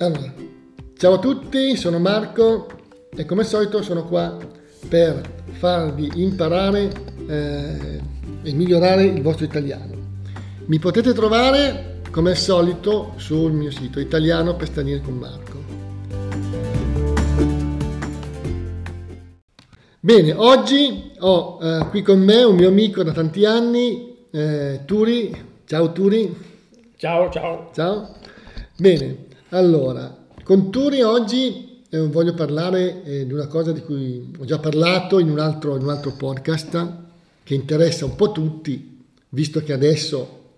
Allora, ciao a tutti, sono Marco e come al solito sono qua per farvi imparare eh, e migliorare il vostro italiano. Mi potete trovare come al solito sul mio sito italiano per stranieri con Marco. Bene, oggi ho eh, qui con me un mio amico da tanti anni, eh, Turi. Ciao Turi. Ciao, ciao. Ciao. Bene, allora, con Turi oggi eh, voglio parlare eh, di una cosa di cui ho già parlato in un, altro, in un altro podcast che interessa un po' tutti, visto che adesso,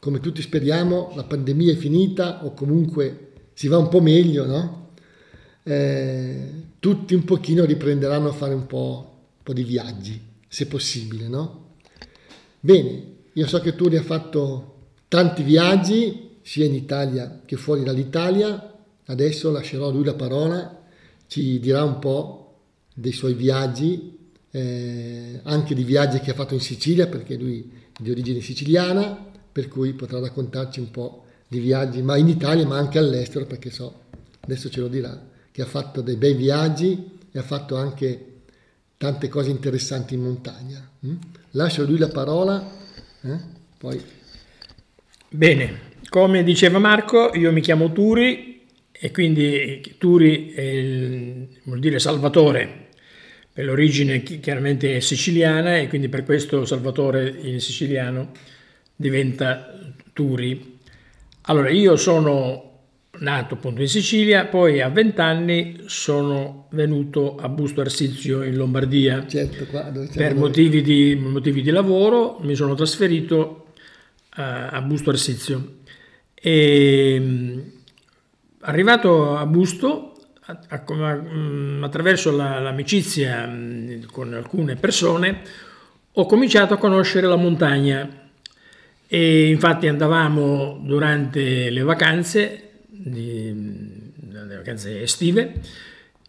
come tutti speriamo, la pandemia è finita o comunque si va un po' meglio, no? Eh, tutti un pochino riprenderanno a fare un po', un po', di viaggi, se possibile, no? Bene, io so che Turi ha fatto tanti viaggi, sia in Italia che fuori dall'Italia, adesso lascerò a lui la parola, ci dirà un po' dei suoi viaggi, eh, anche di viaggi che ha fatto in Sicilia, perché lui è di origine siciliana, per cui potrà raccontarci un po' di viaggi, ma in Italia, ma anche all'estero, perché so, adesso ce lo dirà che ha fatto dei bei viaggi e ha fatto anche tante cose interessanti in montagna. Mm? Lascio a lui la parola, eh? poi... Bene, come diceva Marco, io mi chiamo Turi e quindi Turi il, vuol dire Salvatore, per l'origine chiaramente è siciliana e quindi per questo Salvatore in siciliano diventa Turi. Allora, io sono nato appunto in Sicilia, poi a vent'anni sono venuto a Busto Arsizio in Lombardia. Certo, per motivi di, motivi di, lavoro mi sono trasferito a, a Busto Arsizio. E, arrivato a Busto, mm, attraverso la, l'amicizia mm, con alcune persone, ho cominciato a conoscere la montagna. E infatti andavamo durante le vacanze di, delle vacanze estive,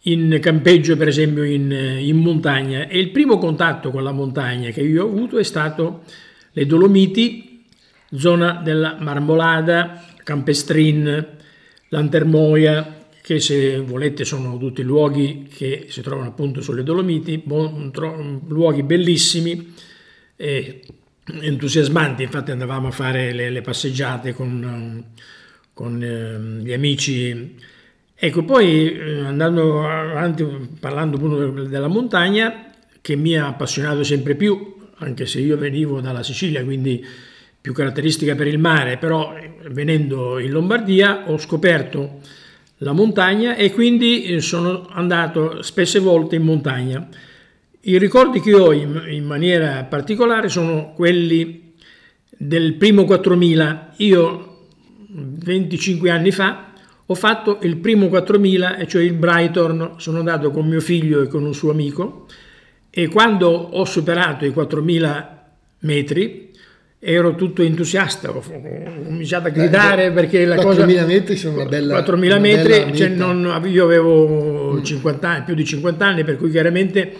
in campeggio per esempio in, in, montagna e il primo contatto con la montagna che io ho avuto è stato le Dolomiti, zona della Marmolada, Campestrin, Lantermoia, che se volete sono tutti luoghi che si trovano appunto sulle Dolomiti, luoghi bellissimi e entusiasmanti, infatti andavamo a fare le, le passeggiate con con eh, gli amici. Ecco, poi eh, andando avanti, parlando appunto della montagna, che mi ha appassionato sempre più, anche se io venivo dalla Sicilia, quindi più caratteristica per il mare, però venendo in Lombardia ho scoperto la montagna e quindi eh, sono andato spesse volte in montagna. I ricordi che ho in, in maniera particolare sono quelli del primo 4000. Io 25 anni fa, ho fatto il primo 4000, e cioè il Brighton, sono andato con mio figlio e con un suo amico e quando ho superato i 4000 metri ero tutto entusiasta, ho cominciato a gridare Beh, perché la 4 cosa... 4.000 metri sono una bella 4.000 metri, cioè non, io avevo 50 anni, più di 50 anni, per cui chiaramente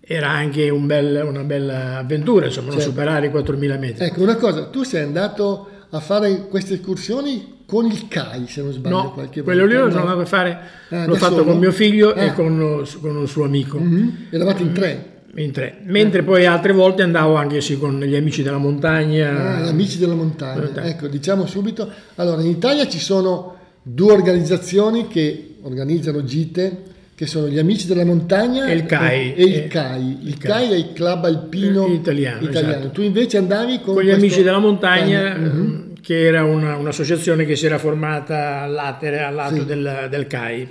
era anche un bel, una bella avventura, insomma, certo. superare i 4.000 metri. Ecco, una cosa, tu sei andato a fare queste escursioni con il CAI, se non sbaglio. No, qualche quello volta. lì lo sono andato a fare, ah, l'ho fatto solo? con mio figlio ah. e con, con, un suo amico. Mm-hmm. Eravate in tre? In tre. Mentre eh. poi altre volte andavo anche sì, con gli amici della montagna. Ah, gli amici della montagna. montagna. Ecco, diciamo subito. Allora, in Italia ci sono due organizzazioni che organizzano gite che sono gli Amici della Montagna e il CAI. E, e il CAI. Il, il CAI è il club alpino italiano. italiano. Esatto. Tu invece andavi con, con gli Amici della Montagna, uh-huh. che era una, un'associazione che si era formata all'atere, al lato sì. del, del, CAI.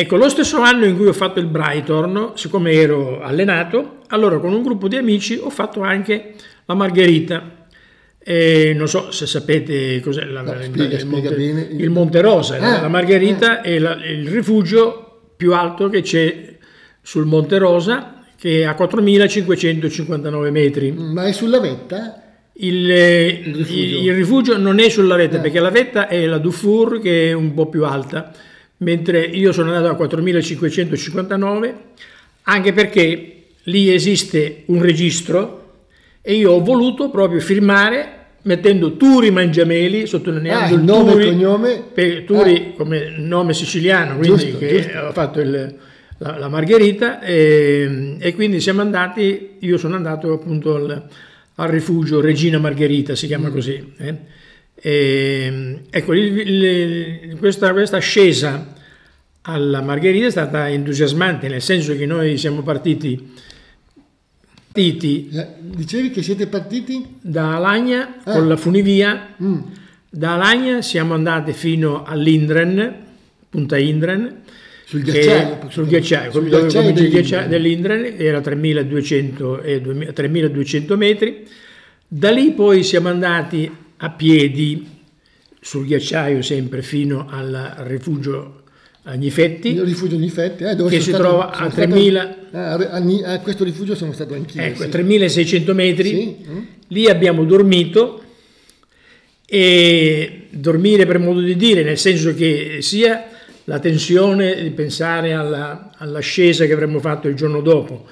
Ecco, lo stesso anno in cui ho fatto il Brighton, siccome ero allenato, allora con un gruppo di amici ho fatto anche la Margherita. E non so se sapete cos'è la, no, spiega, il, Monte, il, Monte, Rosa, ah, la Margherita eh. è la, il rifugio più alto che c'è sul Monte Rosa, che è a 4.559 metri. Ma è sulla vetta? Il, il, rifugio. il rifugio. non è sulla vetta, eh. perché la vetta è la Dufour, che è un po' più alta, mentre io sono andato a 4.559, anche perché lì esiste un registro e io ho voluto proprio firmare mettendo Turi Mangiameli, sottolineando Ah, il nome e Turi, cognome. per- Turi come nome siciliano, quindi Giusto, che giusto. ho fatto il- la, la margherita e, e quindi siamo andati, io sono andato appunto al, al rifugio Regina Margherita, si Mm. chiama così. eh. E, ecco, il- il- questa, questa ascesa alla Margherita è stata entusiasmante, nel senso che noi siamo partiti, partiti Eh, Dicevi che siete partiti? da Alagna Ah. con la funivia, Mm. da Alagna siamo andati fino all'Indren, Punta Indren, Sul ghiacciaio. sul ghiacciaio, Sul come dove ghiacciaio dell'Indren. ghiacciaio dell'Indren, era 3200, e 2000 3200 metri. Da lì poi siamo andati a piedi sul ghiacciaio sempre fino al rifugio Agnifetti, Il rifugio Nifetti, eh, dove Che si stato- trova a stato- 3000. Ah, a, questo rifugio sono stato anch'io. ecco, sì. 3600 metri. Sì, mm. Lì abbiamo dormito e dormire per modo di dire, nel senso che sia la tensione di pensare alla- all'ascesa che avremmo fatto il giorno dopo,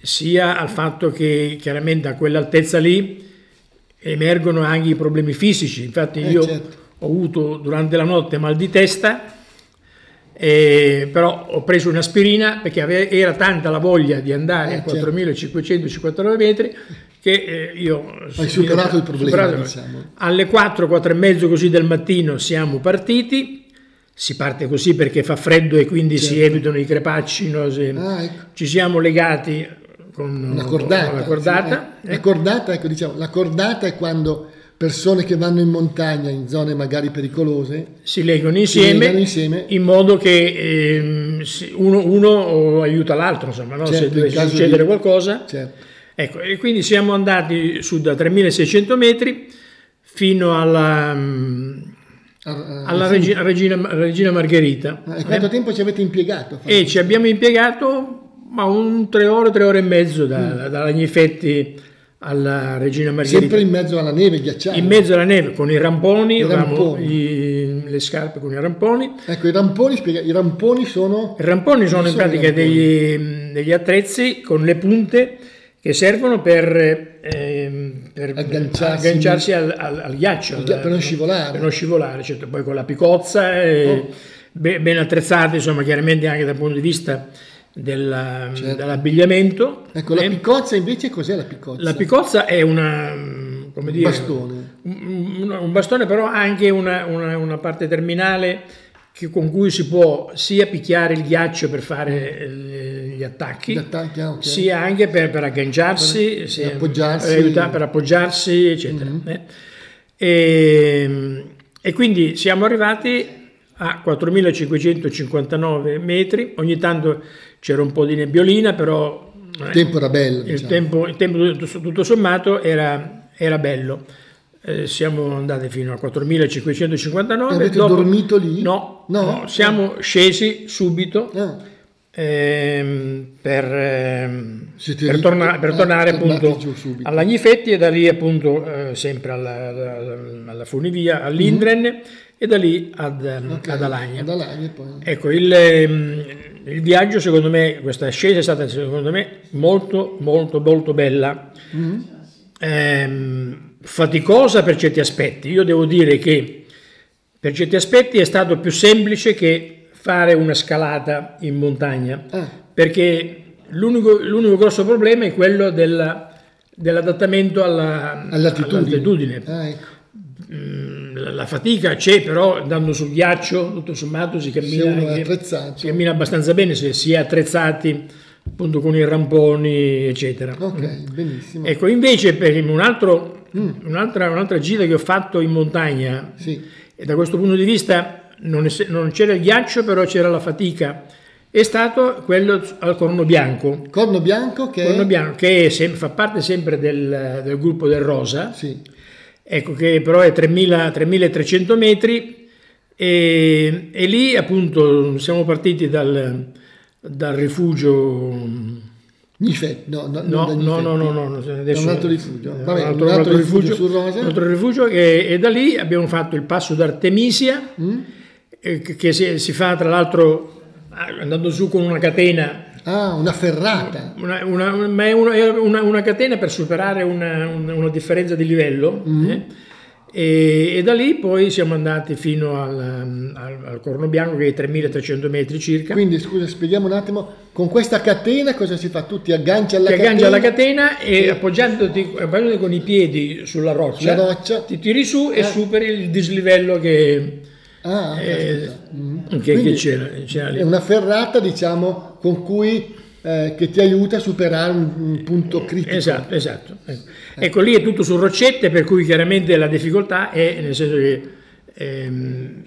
sia al fatto che chiaramente a quell'altezza lì emergono anche i problemi fisici. Infatti Eh, io certo. ho avuto durante la notte mal di testa, eh, però ho preso un'aspirina perché ave- era tanta la voglia di andare Eh, a certo. 4559 metri che eh, io Hai superato il problema, superato- diciamo. alle 4, 4 e mezzo così del mattino siamo partiti, si parte così perché fa freddo e quindi si evitano i crepacci, no? Se- Certo. Ah, ecco. ci siamo legati con Una cordata. la cordata, sì, eh. La eh. cordata, ecco, diciamo, la cordata è quando persone che vanno in montagna in zone magari pericolose si legano si insieme, legano insieme. in modo che si- uno, uno aiuta l'altro, insomma, no? Certo, se dovesse succedere di- qualcosa. Certo. Ecco, e quindi siamo andati su da 3600 metri fino alla, mm, ah, alla. Regina, Regina- Regina Margherita. Ah, E quanto tempo ci avete impiegato? E ci abbiamo impiegato ma un tre ore, tre ore e mezzo da, da Lagnifetti alla Regina Margherita. Sempre in mezzo alla neve, ghiacciaia. in mezzo alla neve con i ramponi, ramponi. i- le scarpe con i ramponi. Ecco, i ramponi, spiega, i ramponi sono... I ramponi sono in Sono pratica degli, degli attrezzi con le punte che servono per, ehm, per Agganciarsi. agganciarsi al, al- al ghiaccio, Al per non scivolare. per non scivolare, certo, poi con la picozza, e Oh. be- ben attrezzate, insomma, chiaramente anche dal punto di vista della- Certo. dell'abbigliamento. Ecco, la Eh, picozza invece cos'è la picozza? la picozza è una, come dire, bastone. un, un- un bastone però ha anche una, una- una parte terminale che- con cui si può sia picchiare il ghiaccio per fare eh, gli attacchi, Gli attacchi, ah, ok. sia anche per, per agganciarsi, Per- sia- per appoggiarsi. per, aiutare- per appoggiarsi, eccetera. Mhm. eh. E, e quindi siamo arrivati a 4559 metri, ogni tanto c'era un po' di nebbiolina, però Il tempo era bello, il diciamo. tempo, il tempo tutto, sommato era, era bello. Eh, siamo andati fino a 4559. E avete dopo- dormito lì? No, No? no, siamo scesi subito Ah, ehm, per, ehm, per, torna- per ah, tornare tornati appunto all'Agnifetti e da lì appunto eh, sempre alla, alla, alla Funivia, all'Indren e da lì ad, ehm, Mhm. ok. ad Alagna. Ad Alagna. Ecco, il, ehm, il viaggio secondo me, questa ascesa è stata secondo me molto molto molto bella, Mhm. Ehm, faticosa per certi aspetti. Io devo dire che per certi aspetti è stato più semplice che fare una scalata in montagna, Ah, perché l'unico, l'unico grosso problema è quello della- dell'adattamento alla, all'altitudine. all'altitudine. Ah, ecco. Mm, la- fatica c'è, però andando sul ghiaccio, tutto sommato si cammina, è si cammina abbastanza bene se si è attrezzati appunto con i ramponi, eccetera. Ok, benissimo. Ecco, invece per un altro- Mm. un'altra, un'altra gita che ho fatto in montagna, Sì. e da questo punto di vista non, ess- non c'era il ghiaccio, però c'era la fatica, è stato quello al Corno Bianco. Corno bianco che Corno è... Bianco, che è fa parte sempre del, del gruppo del Rosa, Sì. Ecco che però è 3000 3300 metri e, e lì appunto siamo partiti dal, dal rifugio Nifetti, no, no, No, no, no, no, no, no, adesso, un altro rifugio. Vabbè, un altro, un altro rifugio rifugio, un altro rifugio e, e da lì abbiamo fatto il passo d'Artemisia Mm? eh, che, si, si fa tra l'altro andando su con una catena Ah, una ferrata. Una, una, ma è una, una, catena per superare una, differenza di livello. Mm-hmm. Eh? E, e, da lì poi siamo andati fino al, al, al Corno Bianco che è 3300 metri circa. Quindi scusa, spieghiamo un attimo, con questa catena cosa si fa? Tu ti agganci alla ti catena? agganci alla catena e sì. appoggiandoti, appoggiandoti, con i piedi sulla roccia, roccia. ti tiri su eh. e superi il dislivello che, ah, eh, mm. che, che c'era, c'era. È una ferrata diciamo con cui eh, che ti aiuta a superare un, un punto critico. Esatto, esatto. Ecco. ecco. lì è tutto su roccette, per cui chiaramente la difficoltà è nel senso che ehm,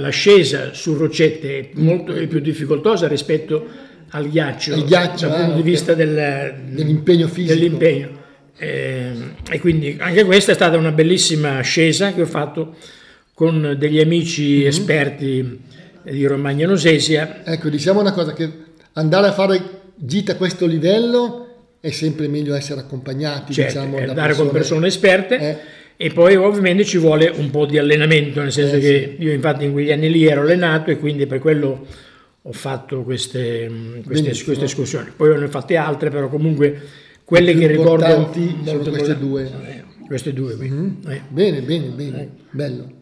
l'ascesa su roccette è molto è più difficoltosa rispetto al ghiaccio, Il ghiaccio dal punto ah, di vista del, dell'impegno fisico. Dell'impegno. Eh, e quindi anche questa è stata una bellissima ascesa che ho fatto con degli amici mm-hmm. esperti di Romagna Nosesia. Ecco, diciamo una cosa che andare a fare gita a questo livello è sempre meglio essere accompagnati, certo, diciamo, andare persone, con persone esperte. Eh. E poi ovviamente ci vuole un po' di allenamento, nel senso eh, che sì. io infatti in quegli anni lì ero allenato e quindi per quello ho fatto queste, queste, queste escursioni. Poi ne ho fatte altre, però comunque quelle che ricordo sono queste due. Eh, queste due mm-hmm. eh. Bene, bene, bene, eh. bello.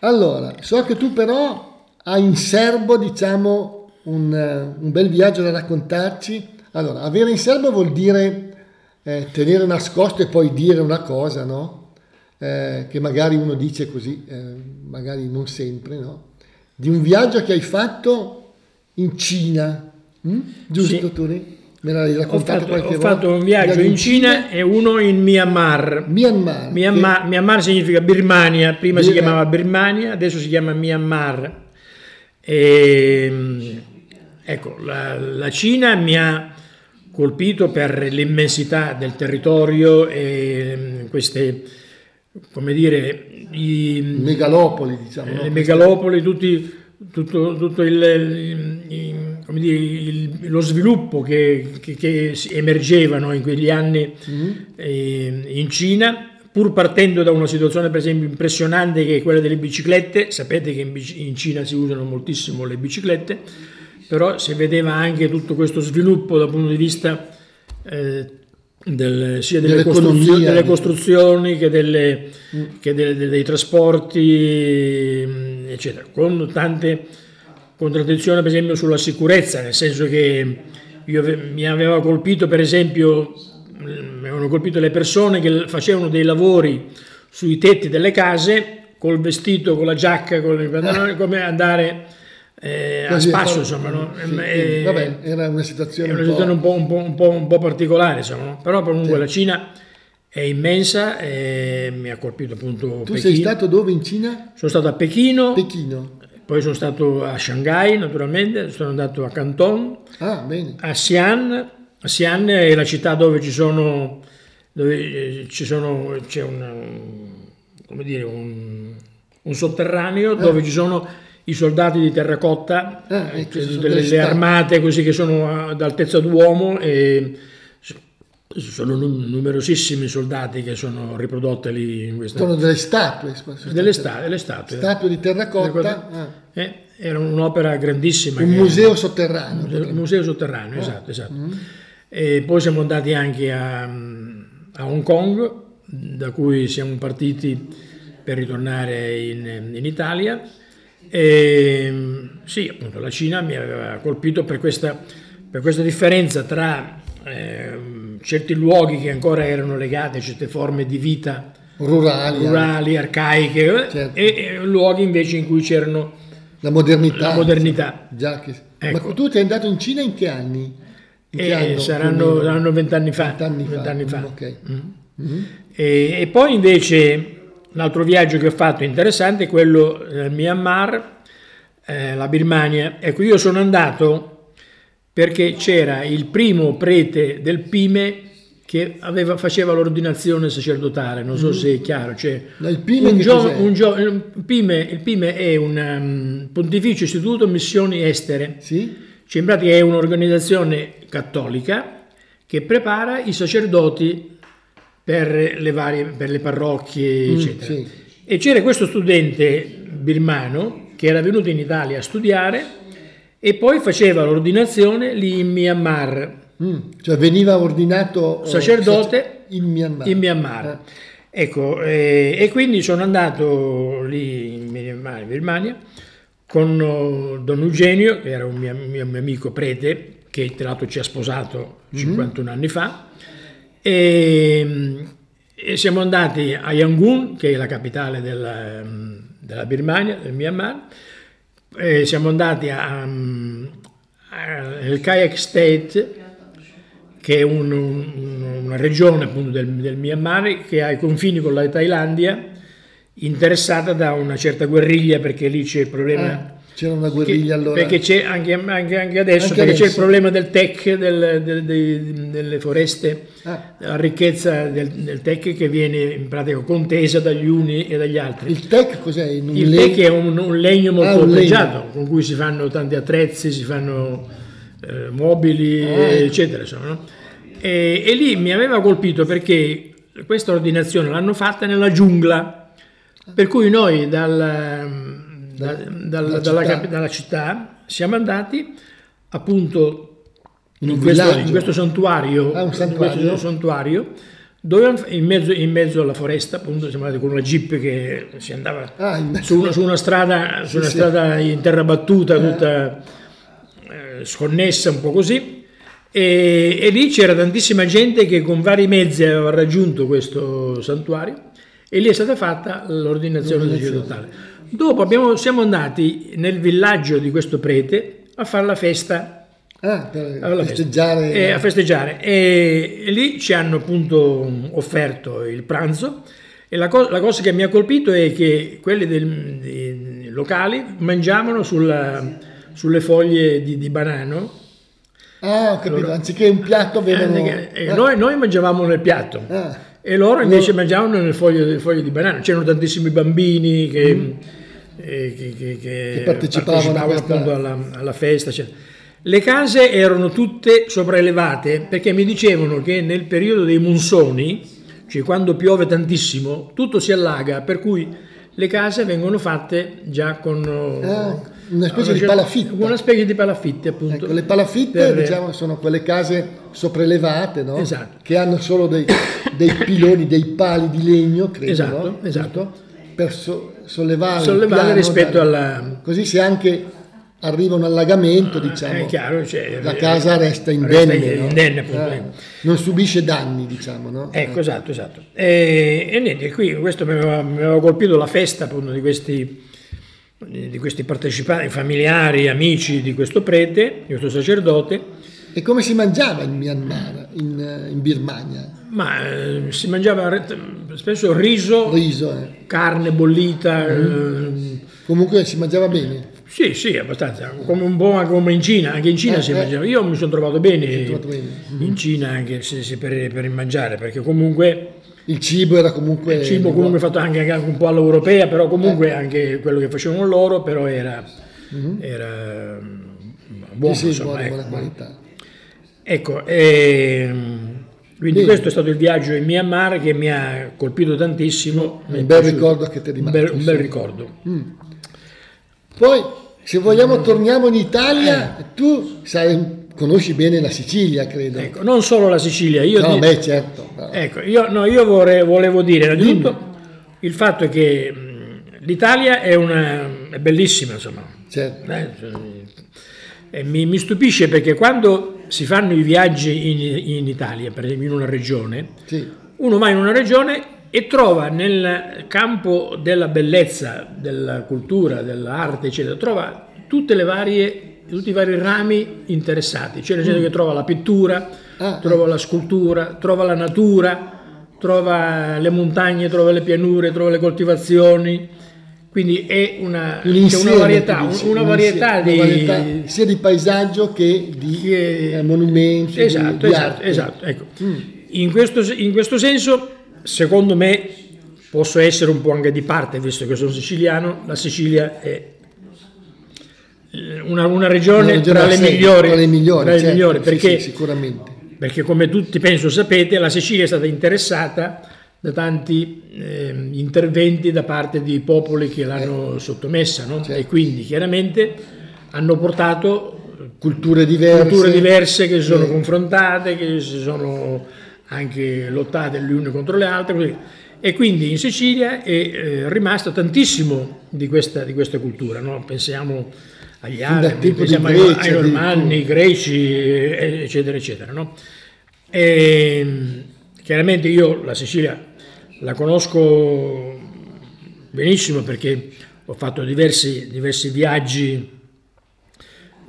Allora, so che tu però hai in serbo, diciamo, un, eh, un, bel viaggio da raccontarci. Allora, avere in serbo vuol dire eh, tenere nascosto e poi dire una cosa, no? Eh, che magari uno dice così, eh, magari non sempre, no? Di un viaggio che hai fatto in Cina, hm? giusto sì. Turi? Me l'hai raccontato ho fatto, qualche ho volta? Ho fatto un viaggio in Cina, Cina, e uno in Myanmar. Myanmar. Myanmar, che... Myanmar significa Birmania, prima Bir... si chiamava Birmania, adesso si chiama Myanmar. E, ehm, ecco, la, la, Cina mi ha colpito per l'immensità del territorio e mm, queste, come dire, i, megalopoli, diciamo. Le no? megalopoli, tutti, tutto, tutto il, il, come dire, il, lo sviluppo che, che, che, emergevano in quegli anni mm-hmm. eh, in Cina pur partendo da una situazione per esempio impressionante che è quella delle biciclette, sapete che in, Cina si usano moltissimo le biciclette, però si vedeva anche tutto questo sviluppo dal punto di vista eh, del, sia delle, costruzio, delle, costruzioni che, delle, mm. che delle, dei trasporti, mm, eccetera, con tante contraddizioni per esempio sulla sicurezza, nel senso che io, mi aveva colpito per esempio mi avevano colpito le persone che facevano dei lavori sui tetti delle case col vestito, con la giacca, con i pantaloni, come andare eh, a spasso, insomma. No? Sì, eh, vabbè, era una situazione, una situazione un, po', un, po', un, po', un po', particolare, insomma, no? però comunque sì. la Cina è immensa e mi ha colpito appunto Tu Pechino. sei stato dove in Cina? Sono stato a Pechino. Pechino. Poi sono stato a Shanghai, naturalmente, sono andato a Canton, ah, a Xi'an, Xi'an è la città dove ci sono, dove eh, ci sono c'è un, come dire, un, un sotterraneo eh. dove ci sono i soldati di terracotta, eh, ecco, delle, le armate così che sono ad altezza d'uomo e sono numerosissimi soldati che sono riprodotte lì in questa... Sono delle statue. Delle, sta- delle statue. Statue di terracotta. Ah. Eh, era un'opera grandissima. Un museo sotterraneo. Un museo sotterraneo, ah. esatto, esatto. Mm. E poi siamo andati anche a, a, Hong Kong, da cui siamo partiti per ritornare in, in Italia. E, sì, appunto, la Cina mi aveva colpito per questa, per questa differenza tra eh, certi luoghi che ancora erano legati a certe forme di vita rurali, rurali arcaiche, certo. e, e, luoghi invece in cui c'erano la modernità. La modernità. Già che... ecco. Ma tu sei andato in Cina in che anni? Eh, saranno, saranno vent'anni fa. Vent'anni fa. 20 anni fa. Okay. Mm. Mm-hmm. E, e, poi invece un altro viaggio che ho fatto interessante è quello del Myanmar, eh, la Birmania. Ecco, io sono andato perché c'era il primo prete del Pime che aveva, faceva l'ordinazione sacerdotale, non so mm. se è chiaro. Cioè, il, Pime un gio, gio, il, Pime, il, Pime, è un um, pontificio istituto missioni estere. Sì? Cioè in pratica è un'organizzazione cattolica che prepara i sacerdoti per le, varie, per le parrocchie, mm, eccetera. Sì. E c'era questo studente birmano che era venuto in Italia a studiare e poi faceva l'ordinazione lì in Myanmar. Mm, cioè veniva ordinato sacerdote in Myanmar. In Myanmar. Eh. Ecco, eh, e quindi sono andato lì in Myanmar, in Birmania, con Don Eugenio, che era un mio, mio, mio amico prete, che tra l'altro ci ha sposato 51 mm-hmm. anni fa, e, e, siamo andati a Yangon, che è la capitale della, della Birmania, del Myanmar, e siamo andati a, a, nel Kayak State, che è un, un, una regione appunto del, del Myanmar che ha i confini con la Thailandia, interessata da una certa guerriglia perché lì c'è il problema... Eh c'era una guerriglia che, allora. Perché c'è anche, anche, anche adesso, anche perché adesso. c'è il problema del tech, del, del, del, delle foreste, ah. la ricchezza del, tech che viene in pratica contesa dagli uni e dagli altri. Il tech cos'è? Un il legno? tech è un, un legno molto ah, pregiato, con cui si fanno tanti attrezzi, si fanno eh, mobili, ah. eccetera. Insomma, no? e, e lì mi aveva colpito perché questa ordinazione l'hanno fatta nella giungla, per cui noi dal da, dalla, dalla, città. dalla, città. siamo andati appunto in, in, questo, in questo, santuario, ah, santuario. In questo santuario dove in mezzo, in mezzo, alla foresta appunto siamo andati con una jeep che si andava ah, su, una, su, una, strada, su una sì, strada in terra battuta eh. tutta eh, sconnessa un po' così e, e, lì c'era tantissima gente che con vari mezzi aveva raggiunto questo santuario e lì è stata fatta l'ordinazione sacerdotale Dopo abbiamo, siamo andati nel villaggio di questo prete a fare la festa. Ah, per festeggiare. E, a festeggiare. E, e, lì ci hanno appunto offerto il pranzo. E la, co- la cosa che mi ha colpito è che quelli del, di, locali mangiavano sulla, sulle foglie di, di banano. Ah, ho capito, allora, anziché un piatto avevano... Eh, eh, noi, noi, mangiavamo nel piatto. Ah. E loro invece no. mangiavano nelle foglie, foglie, di banano. C'erano tantissimi bambini che... Mm che, che, che partecipavano, partecipavano appunto alla, alla festa. Cioè. Le case erano tutte sopraelevate perché mi dicevano che nel periodo dei monsoni, cioè quando piove tantissimo, tutto si allaga, per cui le case vengono fatte già con... Ah, una specie di palafitte. Una specie di palafitte, appunto. Ecco, le palafitte, per... diciamo, sono quelle case sopraelevate, no? Esatto. Che hanno solo dei, dei piloni, dei pali di legno, credo, Esatto, no? esatto. Per so, sollevare, sollevare rispetto da, alla... Così se anche arriva un allagamento, ah, diciamo, chiaro, cioè, la casa resta indenne, resta no? indenne. Eh, non subisce danni, diciamo, no? Ecco, eh. esatto, esatto. E, e niente, qui questo mi aveva, mi aveva, colpito la festa appunto di questi, di questi partecipanti, familiari, amici di questo prete, di questo sacerdote. E come si mangiava in Myanmar, in, in Birmania? Ma eh, si mangiava spesso riso, riso eh. carne bollita. Mm. Eh, Comunque si mangiava bene. Sì, sì, abbastanza, come un po' come in Cina, anche in Cina eh, si eh. mangiava. Io mi sono trovato bene, trovato bene. Mm. in Cina anche se, se per, per, mangiare, perché comunque... Il cibo era comunque... Il cibo comunque fatto anche, anche, un po' all'europea, però comunque eh. anche quello che facevano loro, però era, mm-hmm. era buono, sì, insomma, buona, ecco. buona qualità. Ecco, ehm, quindi Bene. questo è stato il viaggio in Myanmar che mi ha colpito tantissimo. Un bel ricordo che ti è rimasto. Un bel, un bel ricordo. Mm. Poi, se vogliamo, mm. torniamo in Italia. Eh. Tu sai, conosci bene la Sicilia, credo. Ecco, non solo la Sicilia. Io no, di... beh, certo. No. Ecco, io, no, io vorrei, volevo dire innanzitutto il fatto che l'Italia è, una, è bellissima, insomma. Certo. Eh, e mi, mi, stupisce perché quando si fanno i viaggi in, in Italia, per esempio in una regione, sì. uno va in una regione e trova nel campo della bellezza, della cultura, dell'arte, eccetera, trova tutte le varie, tutti i vari rami interessati. C'è la gente mm. che trova la pittura, ah, trova eh. la scultura, trova la natura, trova le montagne, trova le pianure, trova le coltivazioni quindi è una, un insieme, una varietà, una varietà, di, varietà sia di paesaggio che di che, eh, monumenti. Esatto, di, esatto, esatto. Ecco. Mm. In, questo, in questo senso, secondo me, posso essere un po' anche di parte, visto che sono siciliano, la Sicilia è una, una regione, una tra, le migliori, tra le migliori, tra le certo, migliori perché, sì, sicuramente. perché come tutti penso sapete, la Sicilia è stata interessata da tanti eh, interventi da parte di popoli che l'hanno eh, sottomessa no? certo. e quindi chiaramente hanno portato culture diverse, culture diverse che si sono confrontate, che si sono anche lottate le une contro le altre. Così. E quindi in Sicilia è eh, rimasto tantissimo di questa, di questa cultura. No? Pensiamo agli arabi, pensiamo ai, ai normanni, ai greci, eccetera, eccetera. No? E, chiaramente io la Sicilia la conosco benissimo perché ho fatto diversi, diversi viaggi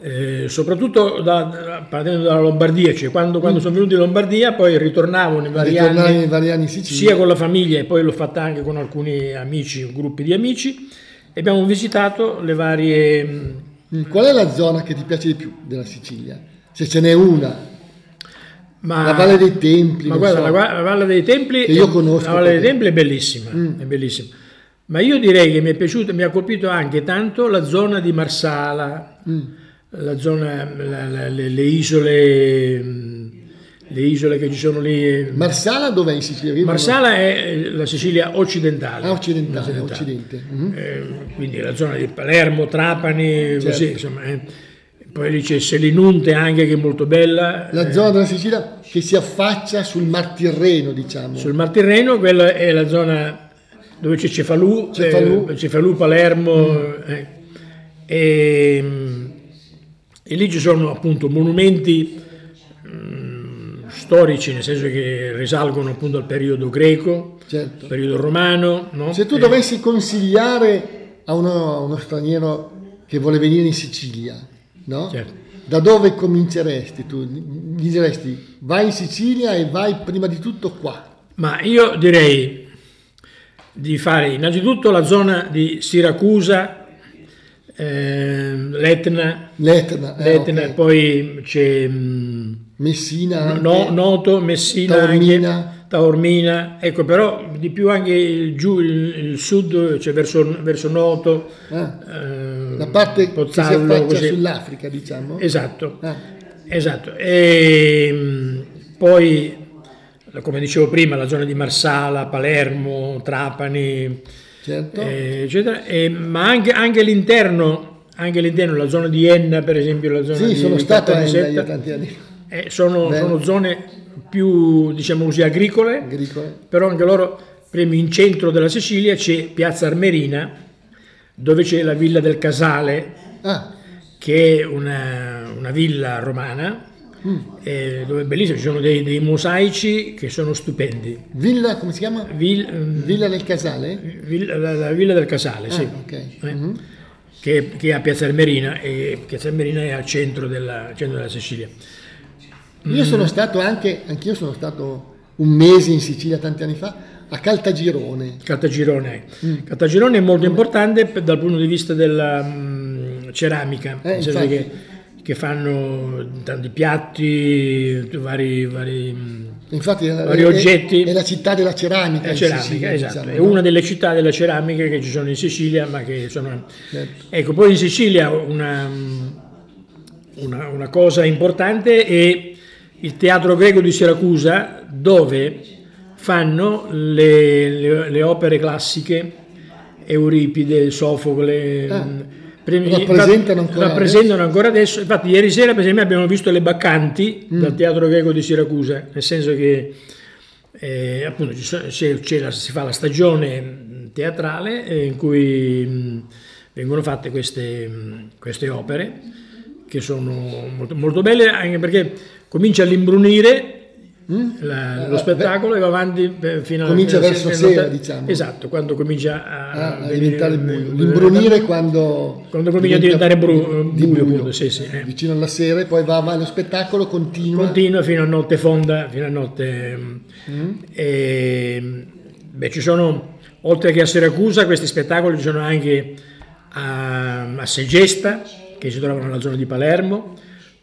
eh, soprattutto da, partendo dalla Lombardia, cioè quando, quando mm. sono venuto in Lombardia poi ritornavo nei vari, anni, nei vari anni sia con la famiglia e poi l'ho fatta anche con alcuni amici, gruppi di amici e abbiamo visitato le varie... Mm, mm, qual è la zona che ti piace di più della Sicilia? Se ce n'è una. Ma, la Valle dei Templi. Ma guarda, so, la, la, Valle dei Templi, che io conosco la Valle dei Templi è bellissima, mm. è bellissima. Ma io direi che mi è piaciuto, mi ha colpito anche tanto la zona di Marsala. Mm la zona, la, la, le, le, isole, le isole che ci sono lì. Marsala dov'è in Sicilia? Marsala è la Sicilia occidentale. Ah, occidentale, occidente. Mm-hmm. Eh, quindi la zona di Palermo, Trapani, certo. così, insomma. Eh. Poi lì c'è Selinunte anche che è molto bella. La eh. zona della Sicilia che si affaccia sul Mar Tirreno, diciamo. Sul Mar Tirreno, quella è la zona dove c'è Cefalù, Cefalù, eh, Cefalù Palermo. Mm. e, e lì ci sono appunto monumenti storici, nel senso che risalgono appunto al periodo greco, certo. periodo romano. No? Se tu dovessi consigliare a uno, a uno, straniero che vuole venire in Sicilia, no? certo. da dove cominceresti tu? Gli diresti vai in Sicilia e vai prima di tutto qua. Ma io direi di fare innanzitutto la zona di Siracusa, eh, l'Etna, L'Etna, eh, L'Etna okay. poi c'è Messina, no, Noto, Messina, Taormina. Anche, Taormina, ecco però di più anche giù il, il sud, cioè verso, verso Noto, ah, eh, la parte Pozzallo, che si sull'Africa diciamo. Esatto, ah. esatto. E, mm, poi come dicevo prima la zona di Marsala, Palermo, Trapani, certo. eh, eccetera, e, ma anche, anche, l'interno, anche l'interno, la zona di Enna per esempio, la zona sì, di sono stato a Enna io tanti anni eh, sono, sono, zone più, diciamo così, agricole, agricole, però anche loro, prima in centro della Sicilia c'è Piazza Armerina, dove c'è la Villa del Casale, ah. che è una, una villa romana, Mm. Eh, dove è bellissimo, ci sono dei, dei, mosaici che sono stupendi. Villa, come si chiama? Vil, villa del Casale? Villa, la, la, Villa del Casale, ah, sì. Okay. Eh, mm-hmm. che, che, è a Piazza Armerina e Piazza Armerina è al centro della, centro della Sicilia. Io mm. sono stato anche, anch'io sono stato un mese in Sicilia tanti anni fa, a Caltagirone. Caltagirone, mm. Caltagirone è molto importante dal punto di vista della um, ceramica, eh, che che fanno tanti piatti, vari, vari, Infatti, vari è, oggetti. È la città della ceramica. La ceramica, Sicilia, esatto. Diciamo, è no? una delle città della ceramica che ci sono in Sicilia, ma che sono... Certo. Ecco, poi in Sicilia una, una, una cosa importante è il teatro greco di Siracusa, dove fanno le, le, le opere classiche, Euripide, Sofocle... Ah rappresentano ancora, rappresentano adesso. ancora adesso. Infatti, ieri sera, per esempio, abbiamo visto le Baccanti mm. dal Teatro Greco di Siracusa, nel senso che eh, appunto c'è, c'è la, si fa la stagione teatrale eh, in cui mh, vengono fatte queste, mh, queste, opere che sono molto, molto belle, anche perché comincia all'imbrunire Mm? La, lo spettacolo e va avanti fino comincia a verso sera, diciamo. Esatto, quando comincia a, ah, a diventare buio. L'imbrunire quando, quando comincia a diventare bru, buio, buio, buio sì, sì, eh. vicino alla sera e poi va avanti lo spettacolo continua. Continua fino a notte fonda, fino a notte. Mm. E, beh, ci sono, oltre che a Siracusa, questi spettacoli ci sono anche a, a Segesta, che si trovano nella zona di Palermo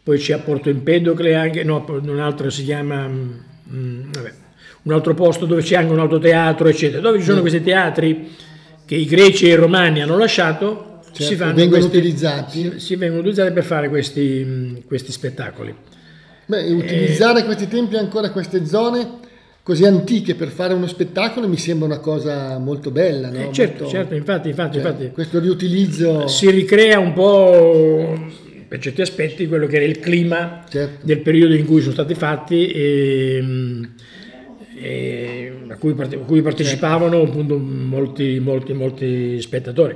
poi c'è a Porto Empedocle anche, no, un altro si chiama, mh, mm, mm, vabbè, un altro posto dove c'è anche un altro teatro, eccetera, dove ci sono mm. questi teatri che i greci e i romani hanno lasciato, certo, si vengono questi, utilizzati. Si, si, vengono utilizzati per fare questi, questi spettacoli. Beh, utilizzare eh, questi tempi ancora queste zone così antiche per fare uno spettacolo mi sembra una cosa molto bella. No? Eh, certo, molto, certo, infatti, infatti, cioè, infatti questo riutilizzo si ricrea un po' per certi aspetti quello che era il clima Certo. del periodo in cui sono stati fatti e, e a, cui a cui partecipavano appunto molti, molti, molti spettatori.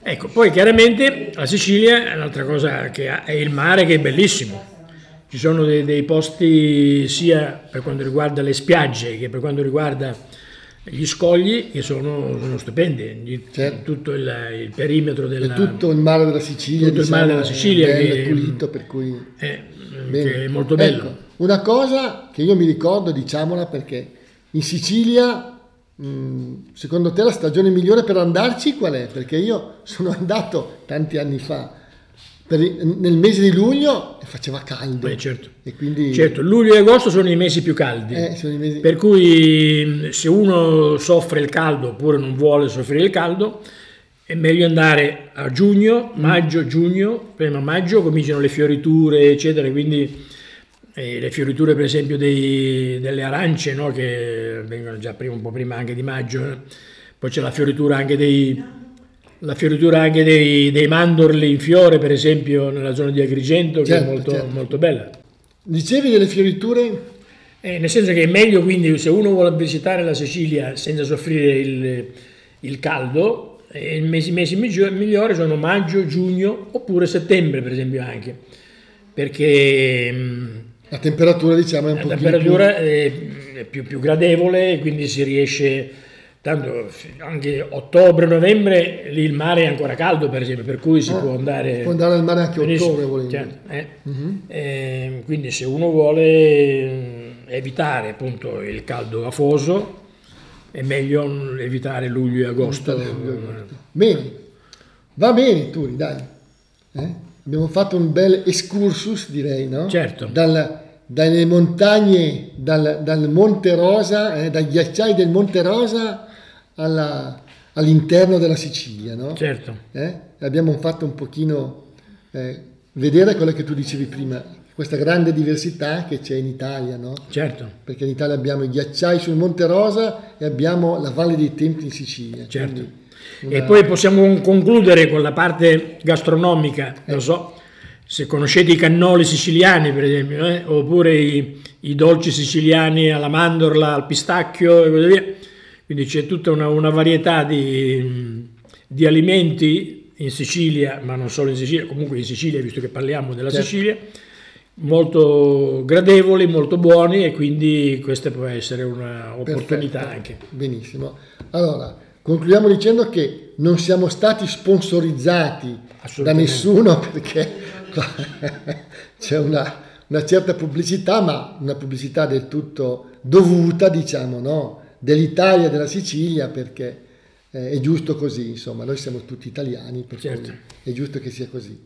Ecco, poi chiaramente la Sicilia è un'altra cosa che ha, è il mare che è bellissimo. Ci sono dei, dei posti sia per quanto riguarda le spiagge che per quanto riguarda gli scogli che sono, sono stupendi, Gli- Certo. tutto il, il perimetro è della, tutto il mare della Sicilia, Tutto il mare diciamo, della Sicilia è bello che- pulito, per cui... è, che è molto bello. Ecco, una cosa che io mi ricordo, diciamola perché in Sicilia, mh, secondo te la stagione migliore per andarci qual è? Perché io sono andato tanti anni fa per nel mese di luglio faceva caldo. Beh, certo. E quindi Certo, luglio e agosto sono i mesi più caldi. eh, i mesi... Per cui mh, se uno soffre il caldo oppure non vuole soffrire il caldo, è meglio andare a giugno, maggio, giugno, prima maggio cominciano le fioriture, eccetera, quindi eh, le fioriture per esempio dei- delle arance, no, che vengono già prima, un po' prima anche di maggio, eh. poi c'è la fioritura anche dei... La fioritura anche dei, dei mandorli in fiore, per esempio, nella zona di Agrigento, che Certo, è molto, certo. molto bella. Dicevi delle fioriture? Eh, nel senso che è meglio quindi se uno vuole visitare la Sicilia senza soffrire il, il caldo, eh, i mesi, mesi migliori sono maggio, giugno oppure settembre per esempio anche, perché mh, La temperatura diciamo è un la po' temperatura è, più, più gradevole e quindi si riesce, tanto anche ottobre, novembre lì il mare è ancora caldo per esempio, per cui si Ah, può andare... Può andare al mare anche ottobre volendo. certo, eh. Mhm. Eh, quindi se uno vuole mm, evitare appunto il caldo afoso è meglio mm, evitare luglio e agosto. Bene, va bene Turi, dai. Eh? Abbiamo fatto un bel excursus, direi, no? Certo. Dal- dalle montagne, dal, dal Monte Rosa, eh, dai ghiacciai del Monte Rosa alla- all'interno della Sicilia, no? Certo, Eh? Abbiamo fatto un pochino eh, vedere quello che tu dicevi prima, questa grande diversità che c'è in Italia, no? certo, Perché in Italia abbiamo i ghiacciai sul Monte Rosa e abbiamo la Valle dei Templi in Sicilia. certo. quindi E una- poi possiamo concludere con la parte gastronomica, non so se conoscete i cannoli siciliani per esempio, eh, oppure i, i dolci siciliani alla mandorla, al pistacchio e così via. Quindi c'è tutta una, una varietà di, di alimenti in Sicilia, ma non solo in Sicilia, comunque in Sicilia, visto che parliamo della Certo. Sicilia, molto gradevoli, molto buoni e quindi questa può essere un'opportunità Perfetto. anche. Benissimo. Allora, concludiamo dicendo che non siamo stati sponsorizzati da nessuno perché c'è una, una certa pubblicità, ma una pubblicità del tutto dovuta, diciamo, no? dell'Italia, della Sicilia, perché eh, è giusto così, insomma, noi siamo tutti italiani, per Certo. cui è giusto che sia così.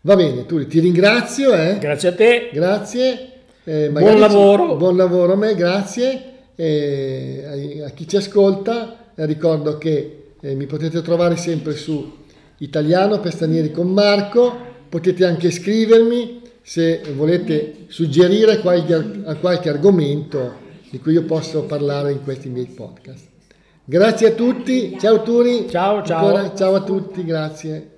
Va bene, Turi, ti ringrazio, eh? Grazie a te, Grazie. eh, Buon lavoro. buon lavoro a me, grazie. E a, a chi ci ascolta eh, ricordo che eh, mi potete trovare sempre su Italiano per stranieri con Marco, potete anche scrivermi se volete suggerire qualche, qualche argomento di cui io posso parlare in questi miei podcast. Grazie a tutti, ciao Turi. Ciao, ciao. Ancora, ciao a tutti, grazie.